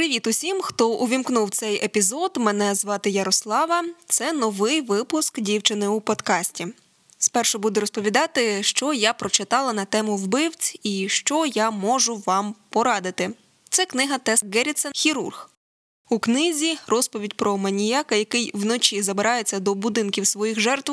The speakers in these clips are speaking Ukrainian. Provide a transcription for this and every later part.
Привіт усім, хто увімкнув цей епізод. Мене звати Ярослава. Це новий випуск дівчини у подкасті. Спершу буду розповідати, що я прочитала на тему вбивць і що я можу вам порадити. Це книга Тес Геррітсен Хірург. У книзі розповідь про маніяка, який вночі забирається до будинків своїх жертв.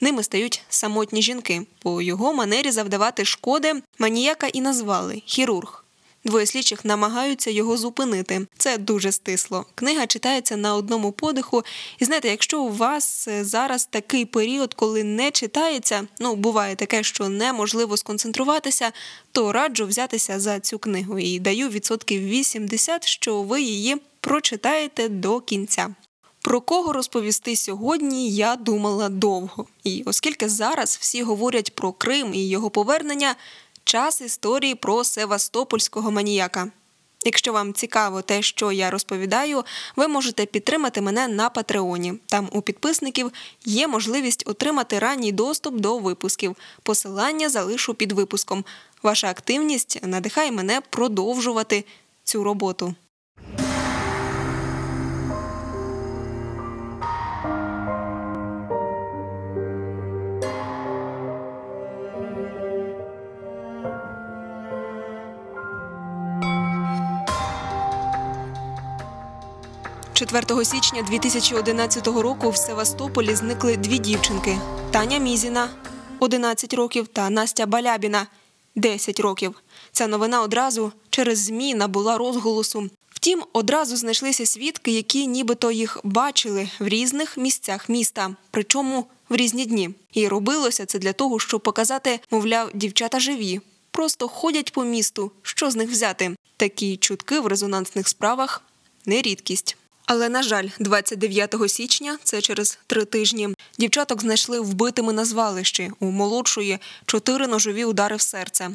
Ними стають самотні жінки. По його манері завдавати шкоди маніяка і назвали хірург. Двоє слідчих намагаються його зупинити. Це дуже стисло. Книга читається на одному подиху. І знаєте, якщо у вас е, зараз такий період, коли не читається, ну буває таке, що неможливо сконцентруватися, то раджу взятися за цю книгу і даю відсотків 80, що ви її прочитаєте до кінця. Про кого розповісти сьогодні, я думала довго. І оскільки зараз всі говорять про Крим і його повернення, час історії про Севастопольського маніяка. Якщо вам цікаво те, що я розповідаю, ви можете підтримати мене на Патреоні. Там у підписників є можливість отримати ранній доступ до випусків. Посилання залишу під випуском. Ваша активність надихає мене продовжувати цю роботу. 4 січня 2011 року в Севастополі зникли дві дівчинки: Таня Мізіна 11 років та Настя Балябіна 10 років. Ця новина одразу через ЗМІ набула розголосу. Втім, одразу знайшлися свідки, які нібито їх бачили в різних місцях міста, причому в різні дні. І робилося це для того, щоб показати, мовляв, дівчата живі, просто ходять по місту. Що з них взяти? Такі чутки в резонансних справах не рідкість. Але на жаль, 29 січня, це через три тижні, дівчаток знайшли вбитими на звалищі. У молодшої чотири ножові удари в серце.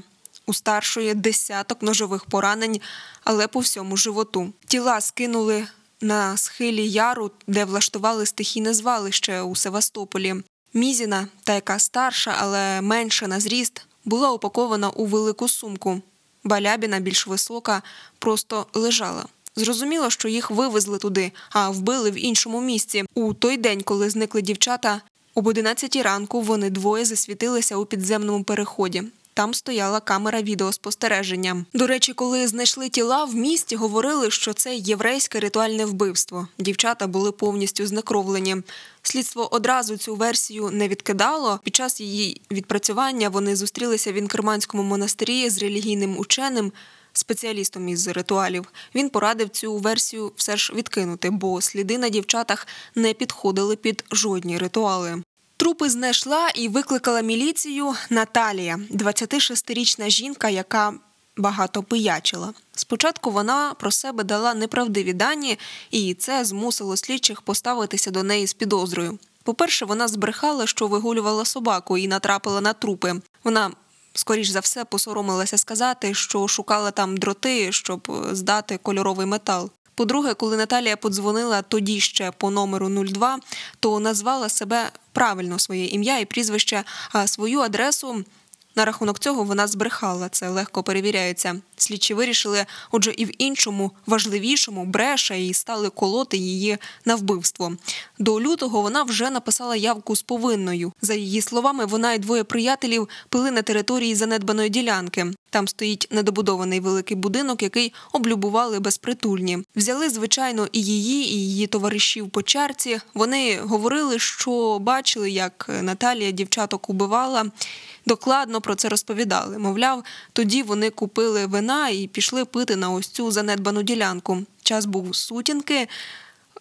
У старшої десяток ножових поранень, але по всьому животу. Тіла скинули на схилі яру, де влаштували стихійне звалище у Севастополі. Мізіна, та яка старша, але менша на зріст, була упакована у велику сумку. Балябіна, більш висока, просто лежала. Зрозуміло, що їх вивезли туди, а вбили в іншому місці. У той день, коли зникли дівчата, об 11 ранку вони двоє засвітилися у підземному переході. Там стояла камера відеоспостереження. До речі, коли знайшли тіла в місті, говорили, що це єврейське ритуальне вбивство. Дівчата були повністю знекровлені. Слідство одразу цю версію не відкидало. Під час її відпрацювання вони зустрілися в інкерманському монастирі з релігійним ученим спеціалістом із ритуалів, він порадив цю версію все ж відкинути, бо сліди на дівчатах не підходили під жодні ритуали. Трупи знайшла і викликала міліцію Наталія, 26-річна жінка, яка багато пиячила. Спочатку вона про себе дала неправдиві дані, і це змусило слідчих поставитися до неї з підозрою. По-перше, вона збрехала, що вигулювала собаку і натрапила на трупи. Вона скоріш за все посоромилася сказати, що шукала там дроти, щоб здати кольоровий метал. По-друге, коли Наталія подзвонила тоді ще по номеру 02, то назвала себе правильно своє ім'я і прізвище, а свою адресу на рахунок цього вона збрехала, це легко перевіряється. Слідчі вирішили, отже, і в іншому важливішому бреше і стали колоти її на вбивство. До лютого вона вже написала явку з повинною. За її словами, вона і двоє приятелів пили на території занедбаної ділянки. Там стоїть недобудований великий будинок, який облюбували безпритульні. Взяли, звичайно, і її, і її товаришів по чарці. Вони говорили, що бачили, як Наталія дівчаток убивала. Докладно про це розповідали. Мовляв, тоді вони купили вина і пішли пити на ось цю занедбану ділянку. Час був сутінки.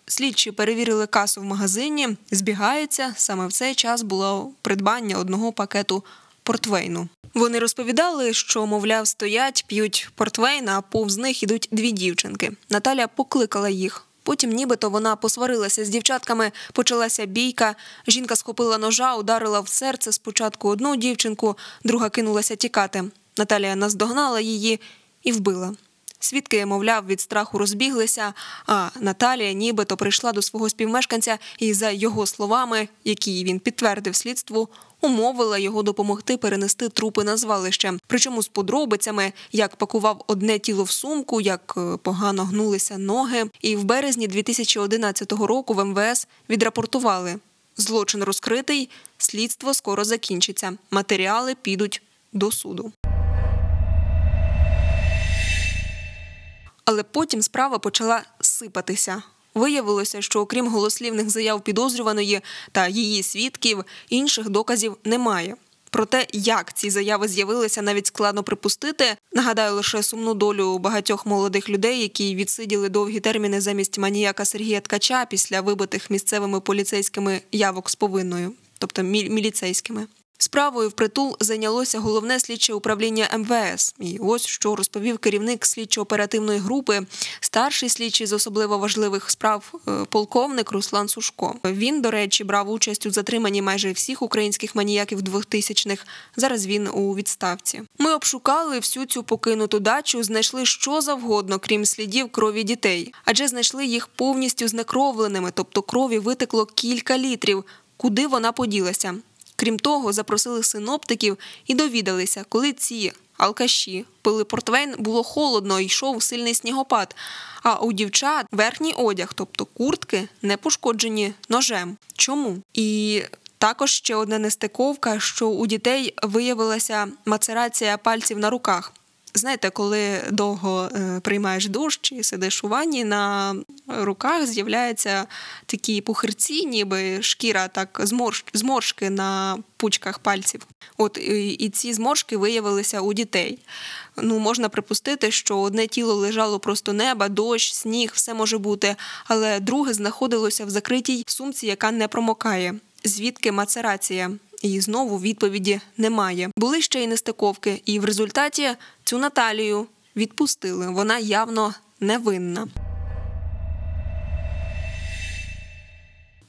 Слідчі перевірили касу в магазині, збігається саме в цей час було придбання одного пакету портвейну. Вони розповідали, що, мовляв, стоять, п'ють портвейн, а повз них ідуть дві дівчинки. Наталя покликала їх. Потім, нібито вона посварилася з дівчатками, почалася бійка. Жінка схопила ножа, ударила в серце спочатку одну дівчинку, друга кинулася тікати. Наталія наздогнала її і вбила. Свідки, мовляв, від страху розбіглися. А Наталія нібито прийшла до свого співмешканця і, за його словами, які він підтвердив слідству, умовила його допомогти перенести трупи на звалище. Причому з подробицями, як пакував одне тіло в сумку, як е, погано гнулися ноги. І в березні 2011 року в МВС відрапортували. Злочин розкритий, слідство скоро закінчиться. Матеріали підуть до суду. Але потім справа почала сипатися. Виявилося, що окрім голослівних заяв підозрюваної та її свідків, інших доказів немає. Про те, як ці заяви з'явилися, навіть складно припустити. Нагадаю лише сумну долю багатьох молодих людей, які відсиділи довгі терміни замість маніяка Сергія Ткача після вибитих місцевими поліцейськими явок з повинною, тобто міліцейськими. Справою впритул зайнялося головне слідче управління МВС. І ось що розповів керівник слідчо-оперативної групи, старший слідчий з особливо важливих справ е, полковник Руслан Сушко. Він, до речі, брав участь у затриманні майже всіх українських маніяків 2000-х. Зараз він у відставці. Ми обшукали всю цю покинуту дачу, знайшли що завгодно, крім слідів крові дітей, адже знайшли їх повністю знекровленими, тобто крові витекло кілька літрів. Куди вона поділася? Крім того, запросили синоптиків і довідалися, коли ці алкаші пили портвейн, було холодно, йшов сильний снігопад. А у дівчат верхній одяг, тобто куртки, не пошкоджені ножем. Чому? І також ще одна нестиковка, що у дітей виявилася мацерація пальців на руках. Знаєте, коли довго е, приймаєш душ чи сидиш у ванні, на руках з'являються такі пухирці, ніби шкіра, так зморш, зморшки на пучках пальців. От і ці зморшки виявилися у дітей. Ну, можна припустити, що одне тіло лежало просто неба, дощ, сніг, все може бути, але друге знаходилося в закритій сумці, яка не промокає. Звідки мацерація? І знову відповіді немає. Були ще й нестиковки, і в результаті цю Наталію відпустили. Вона явно невинна.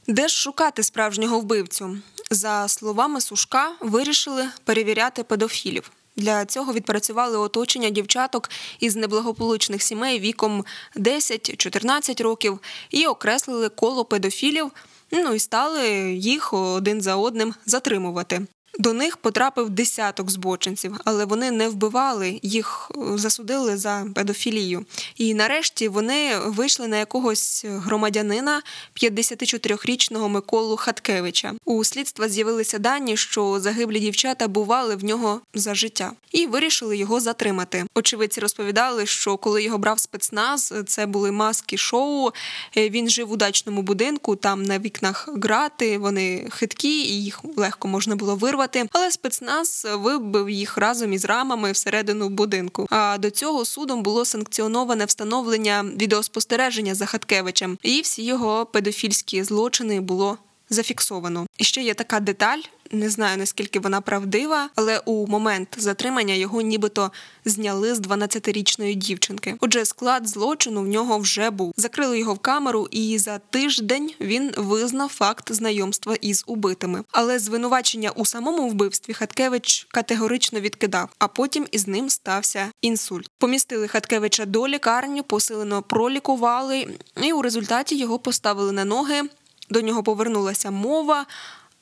Де ж шукати справжнього вбивцю? За словами Сушка, вирішили перевіряти педофілів. Для цього відпрацювали оточення дівчаток із неблагополучних сімей віком 10-14 років і окреслили коло педофілів, Ну і стали їх один за одним затримувати. До них потрапив десяток збочинців, але вони не вбивали, їх е, засудили за педофілію. І нарешті вони вийшли на якогось громадянина 54-річного Миколу Хаткевича. У слідства з'явилися дані, що загиблі дівчата бували в нього за життя, і вирішили його затримати. Очевидці розповідали, що коли його брав спецназ, це були маски шоу. Е, він жив у дачному будинку, там на вікнах грати, вони хиткі, і їх легко можна було вирвати виїхати, але спецназ вибив їх разом із рамами всередину будинку. А до цього судом було санкціоноване встановлення відеоспостереження за Хаткевичем, і всі його педофільські злочини було зафіксовано. І ще є така деталь. Не знаю наскільки вона правдива, але у момент затримання його нібито зняли з 12-річної дівчинки. Отже, склад злочину в нього вже був. Закрили його в камеру, і за тиждень він визнав факт знайомства із убитими. Але звинувачення у самому вбивстві Хаткевич категорично відкидав. А потім із ним стався інсульт. Помістили Хаткевича до лікарні, посилено пролікували, і у результаті його поставили на ноги до нього повернулася мова,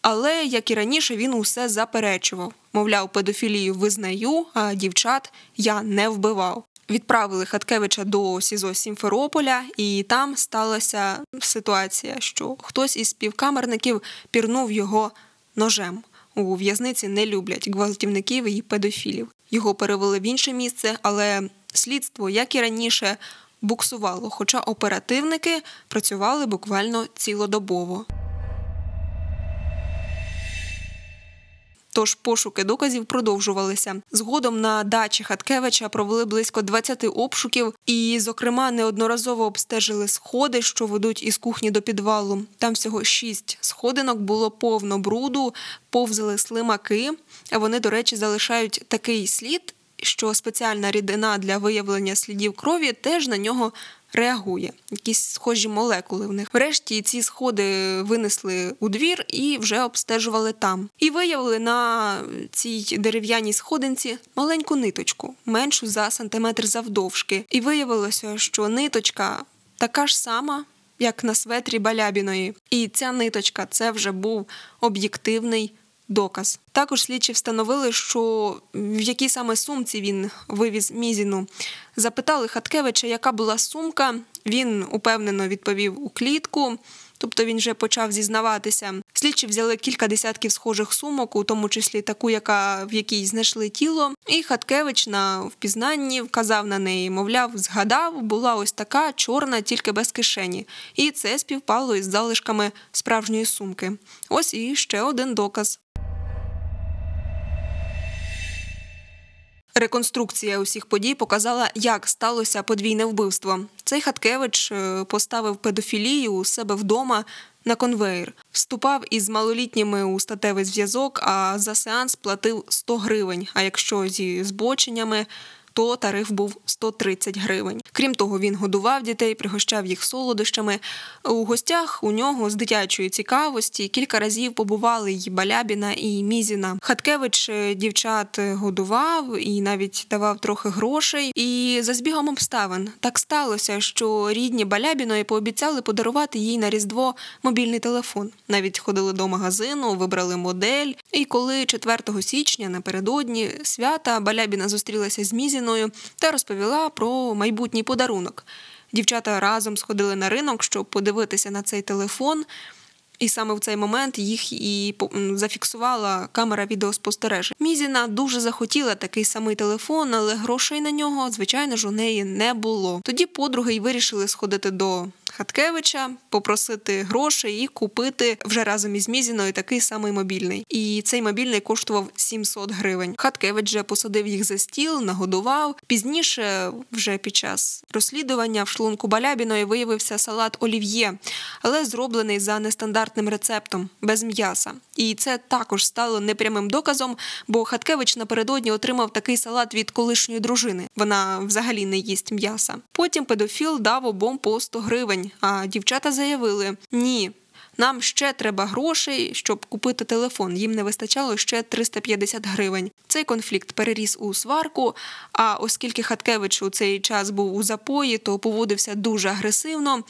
але, як і раніше, він усе заперечував. Мовляв, педофілію визнаю, а дівчат я не вбивав. Відправили Хаткевича до СІЗО Сімферополя, і там сталася ситуація, що хтось із співкамерників пірнув його ножем. У в'язниці не люблять гвалтівників і педофілів. Його перевели в інше місце, але слідство, як і раніше, буксувало, хоча оперативники працювали буквально цілодобово. Тож пошуки доказів продовжувалися. Згодом на дачі Хаткевича провели близько 20 обшуків, і, зокрема, неодноразово обстежили сходи, що ведуть із кухні до підвалу. Там всього шість сходинок було повно бруду, повзали слимаки. Вони, до речі, залишають такий слід, що спеціальна рідина для виявлення слідів крові теж на нього реагує, якісь схожі молекули в них. Врешті ці сходи винесли у двір і вже обстежували там. І виявили на цій дерев'яній сходинці маленьку ниточку, меншу за сантиметр завдовжки. І виявилося, що ниточка така ж сама. Як на светрі Балябіної, і ця ниточка це вже був об'єктивний доказ. Також слідчі встановили, що в якій саме сумці він вивіз мізіну. Запитали Хаткевича, яка була сумка. Він упевнено відповів у клітку. Тобто він вже почав зізнаватися. Слідчі взяли кілька десятків схожих сумок, у тому числі таку, яка в якій знайшли тіло. І Хаткевич на впізнанні вказав на неї, мовляв, згадав, була ось така чорна, тільки без кишені. І це співпало із залишками справжньої сумки. Ось і ще один доказ. Реконструкція усіх подій показала, як сталося подвійне вбивство. Цей Хаткевич е, поставив педофілію у себе вдома на конвейер, вступав із малолітніми у статевий зв'язок, а за сеанс платив 100 гривень. А якщо зі збоченнями то тариф був 130 гривень. Крім того, він годував дітей, пригощав їх солодощами. У гостях у нього з дитячої цікавості кілька разів побували й Балябіна і Мізіна. Хаткевич е, дівчат годував і навіть давав трохи грошей. І за збігом обставин так сталося, що рідні Балябіної пообіцяли подарувати їй на різдво мобільний телефон. Навіть ходили до магазину, вибрали модель. І коли 4 січня напередодні свята Балябіна зустрілася з Мізіною, дівчиною та розповіла про майбутній подарунок. Дівчата разом сходили на ринок, щоб подивитися на цей телефон. І саме в цей момент їх і зафіксувала камера відеоспостереження. Мізіна дуже захотіла такий самий телефон, але грошей на нього, звичайно ж, у неї не було. Тоді подруги й вирішили сходити до Хаткевича, попросити грошей і купити вже разом із Мізіною такий самий мобільний. І цей мобільний коштував 700 гривень. Хаткевич же посадив їх за стіл, нагодував. Пізніше, вже під час розслідування в шлунку Балябіної виявився салат олів'є, але зроблений за нестандартним рецептом без м'яса. І це також стало непрямим доказом, бо Хаткевич напередодні отримав такий салат від колишньої дружини. Вона взагалі не їсть м'яса. Потім педофіл дав обом по 100 гривень а дівчата заявили: ні. Нам ще треба грошей, щоб купити телефон. Їм не вистачало ще 350 гривень. Цей конфлікт переріс у сварку. А оскільки Хаткевич у цей час був у запої, то поводився дуже агресивно.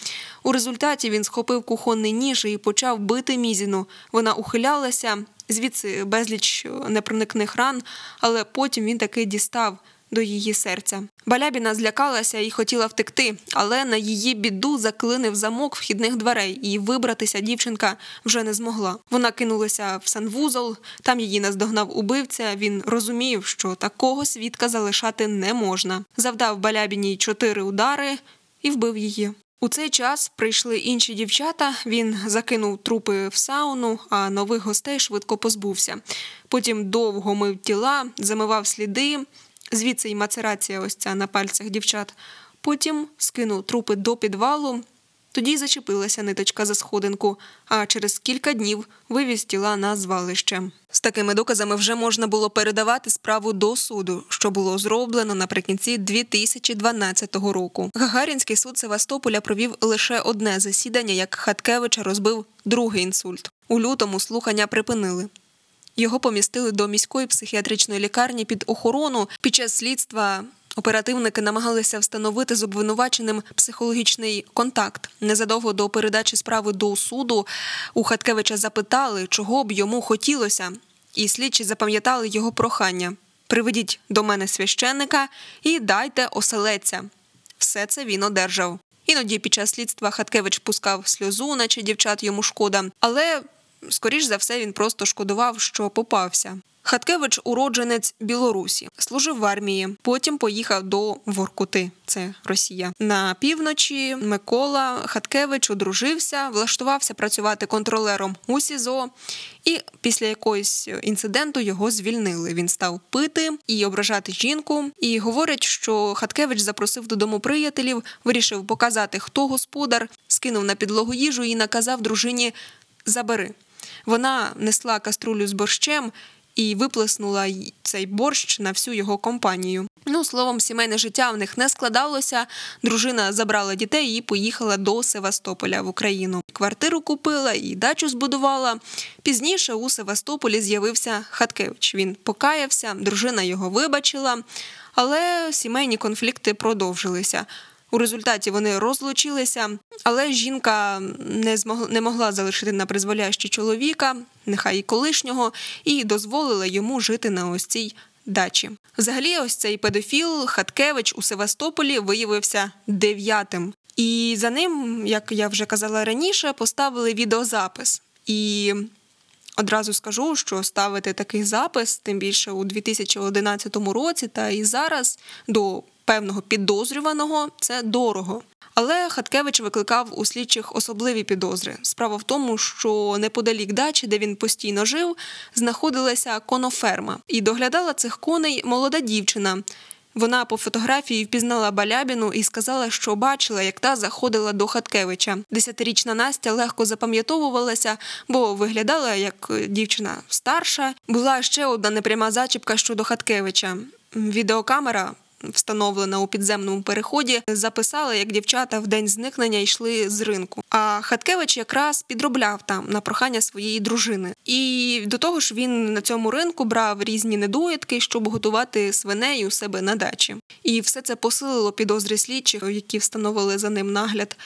У результаті він схопив кухонний ніж і почав бити мізіну. Вона ухилялася, звідси безліч непроникних ран, але потім він таки дістав до її серця. Балябіна злякалася і хотіла втекти, але на її біду заклинив замок вхідних дверей, і вибратися дівчинка вже не змогла. Вона кинулася в санвузол, там її наздогнав убивця. Він розумів, що такого свідка залишати не можна. Завдав Балябіній чотири удари і вбив її. У цей час прийшли інші дівчата. Він закинув трупи в сауну, а нових гостей швидко позбувся. Потім довго мив тіла, замивав сліди. Звідси й мацерація ось ця на пальцях дівчат. Потім скинув трупи до підвалу, тоді зачепилася ниточка за сходинку, а через кілька днів вивіз тіла на звалище. З такими доказами вже можна було передавати справу до суду, що було зроблено наприкінці 2012 року. Гагарінський суд Севастополя провів лише одне засідання, як Хаткевича розбив другий інсульт. У лютому слухання припинили. Його помістили до міської психіатричної лікарні під охорону. Під час слідства оперативники намагалися встановити з обвинуваченим психологічний контакт. Незадовго до передачі справи до суду у Хаткевича запитали, чого б йому хотілося, і слідчі запам'ятали його прохання: приведіть до мене священника і дайте оселеця. Все це він одержав. Іноді під час слідства Хаткевич пускав сльозу, наче дівчат йому шкода, але скоріш за все, він просто шкодував, що попався. Хаткевич уродженець Білорусі, служив в армії. Потім поїхав до Воркути, це Росія. На півночі Микола Хаткевич одружився, влаштувався працювати контролером у СІЗО, і після якогось інциденту його звільнили. Він став пити і ображати жінку. І говорять, що Хаткевич запросив додому приятелів, вирішив показати, хто господар, скинув на підлогу їжу і наказав дружині забери. Вона несла каструлю з борщем і виплеснула цей борщ на всю його компанію. Ну, словом, сімейне життя в них не складалося. Дружина забрала дітей і поїхала до Севастополя в Україну. Квартиру купила і дачу збудувала. Пізніше у Севастополі з'явився Хаткевич. Він покаявся, дружина його вибачила, але сімейні конфлікти продовжилися. У результаті вони розлучилися, але жінка не змогла не могла залишити на призволяще чоловіка, нехай і колишнього, і дозволила йому жити на ось цій дачі. Взагалі, ось цей педофіл Хаткевич у Севастополі виявився дев'ятим. І за ним, як я вже казала раніше, поставили відеозапис. І одразу скажу, що ставити такий запис, тим більше у 2011 році, та і зараз до певного підозрюваного це дорого. Але Хаткевич викликав у слідчих особливі підозри. Справа в тому, що неподалік дачі, де він постійно жив, знаходилася коноферма, і доглядала цих коней молода дівчина. Вона по фотографії впізнала Балябіну і сказала, що бачила, як та заходила до Хаткевича. Десятирічна Настя легко запам'ятовувалася, бо виглядала як дівчина старша. Була ще одна непряма зачіпка щодо Хаткевича. Відеокамера встановлена у підземному переході, записала, як дівчата в день зникнення йшли з ринку. А Хаткевич якраз підробляв там на прохання своєї дружини. І до того ж він на цьому ринку брав різні недоїдки, щоб готувати свиней у себе на дачі. І все це посилило підозри слідчих, які встановили за ним нагляд.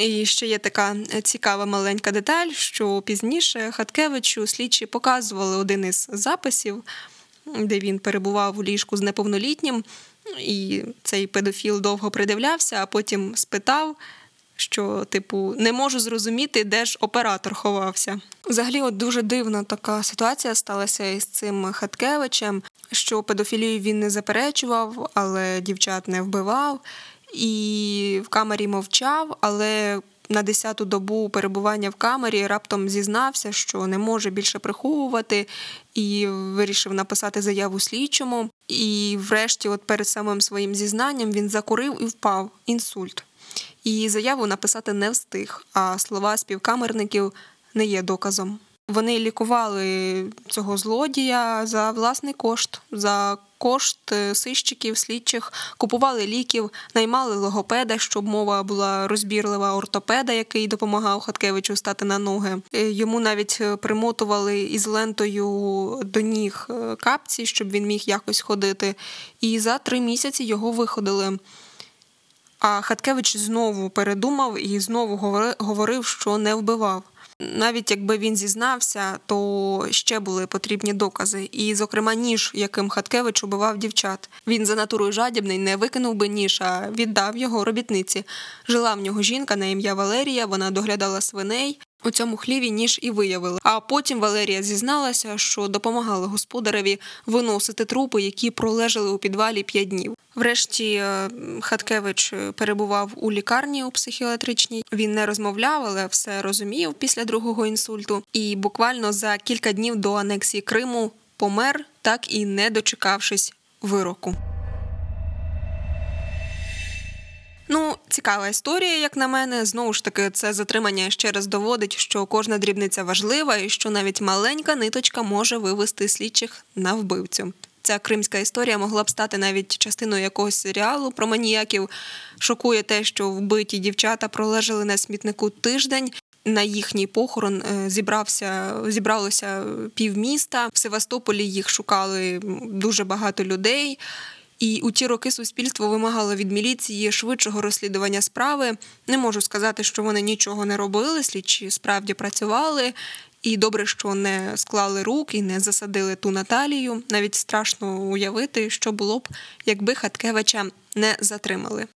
І ще є така цікава маленька деталь, що пізніше Хаткевичу слідчі показували один із записів, де він перебував у ліжку з неповнолітнім. І цей педофіл довго придивлявся, а потім спитав, що, типу, не можу зрозуміти, де ж оператор ховався. Взагалі, от дуже дивна така ситуація сталася із цим Хаткевичем, що педофілію він не заперечував, але дівчат не вбивав, і в камері мовчав, але на десяту добу перебування в камері раптом зізнався, що не може більше приховувати, і вирішив написати заяву слідчому. І, врешті, от перед самим своїм зізнанням, він закурив і впав інсульт. І заяву написати не встиг, а слова співкамерників не є доказом. Вони лікували цього злодія за власний кошт, за кошт е, сищиків, слідчих, купували ліків, наймали логопеда, щоб мова була розбірлива ортопеда, який допомагав Хаткевичу стати на ноги. Е, йому навіть е, примотували із лентою до ніг капці, щоб він міг якось ходити. І за три місяці його виходили. А Хаткевич знову передумав і знову говорив, що не вбивав. Навіть якби він зізнався, то ще були потрібні докази. І, зокрема, ніж, яким Хаткевич убивав дівчат. Він за натурою жадібний не викинув би ніж, а віддав його робітниці. Жила в нього жінка на ім'я Валерія, вона доглядала свиней. У цьому хліві ніж і виявили. А потім Валерія зізналася, що допомагала господареві виносити трупи, які пролежали у підвалі п'ять днів. Врешті е, Хаткевич перебував у лікарні у психіатричній. Він не розмовляв, але все розумів після другого інсульту. І буквально за кілька днів до анексії Криму помер, так і не дочекавшись вироку. Ну, цікава історія, як на мене. Знову ж таки, це затримання ще раз доводить, що кожна дрібниця важлива, і що навіть маленька ниточка може вивести слідчих на вбивцю. Ця кримська історія могла б стати навіть частиною якогось серіалу про маніяків. Шокує те, що вбиті дівчата пролежали на смітнику тиждень. На їхній похорон е, зібрався зібралося півміста. В Севастополі їх шукали дуже багато людей. І у ті роки суспільство вимагало від міліції швидшого розслідування справи. Не можу сказати, що вони нічого не робили, слідчі справді працювали. І добре, що не склали рук і не засадили ту Наталію. Навіть страшно уявити, що було б, якби Хаткевича не затримали.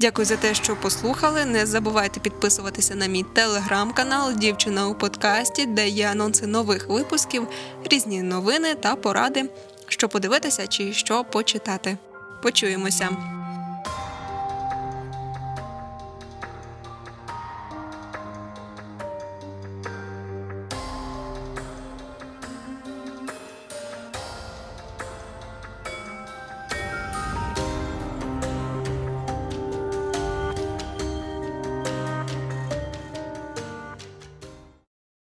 Дякую за те, що послухали. Не забувайте підписуватися на мій телеграм-канал Дівчина у подкасті, де є анонси нових випусків, різні новини та поради що подивитися чи що почитати. Почуємося.